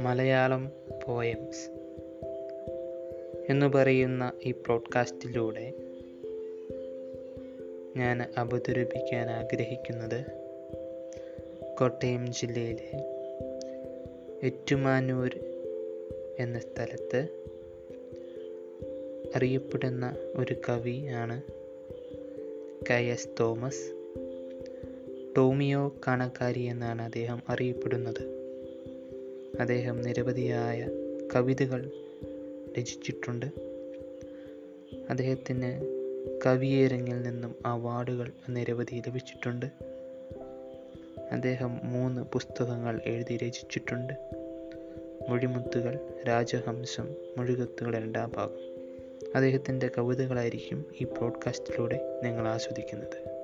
Malayalam poems എന്ന് പറയുന്ന ഈ പ്രോഡ്കാസ്റ്റിലൂടെ ഞാൻ അവതരിപ്പിക്കാൻ ആഗ്രഹിക്കുന്നത് കോട്ടയം ജില്ലയിലെ ഏറ്റുമാനൂർ എന്ന സ്ഥലത്ത് അറിയപ്പെടുന്ന ഒരു കവിയാണ് കെ എസ് തോമസ്. ടോമിയോ കാണക്കാരി എന്നാണ് അദ്ദേഹം അറിയപ്പെടുന്നത്. അദ്ദേഹം നിരവധിയായ കവിതകൾ രചിച്ചിട്ടുണ്ട്. അദ്ദേഹത്തിന് കവിയേരങ്ങിൽ നിന്നും അവാർഡുകൾ നിരവധി ലഭിച്ചിട്ടുണ്ട്. അദ്ദേഹം മൂന്ന് പുസ്തകങ്ങൾ എഴുതി രചിച്ചിട്ടുണ്ട്. മൊഴിമുത്തുകൾ രാജഹംസം മൊഴികത്തുകൾ രണ്ടാം ഭാഗം. അദ്ദേഹത്തിന്റെ കവിതകളായിരിക്കും ഈ പോഡ്കാസ്റ്റിലൂടെ നിങ്ങൾ ആസ്വദിക്കുന്നത്.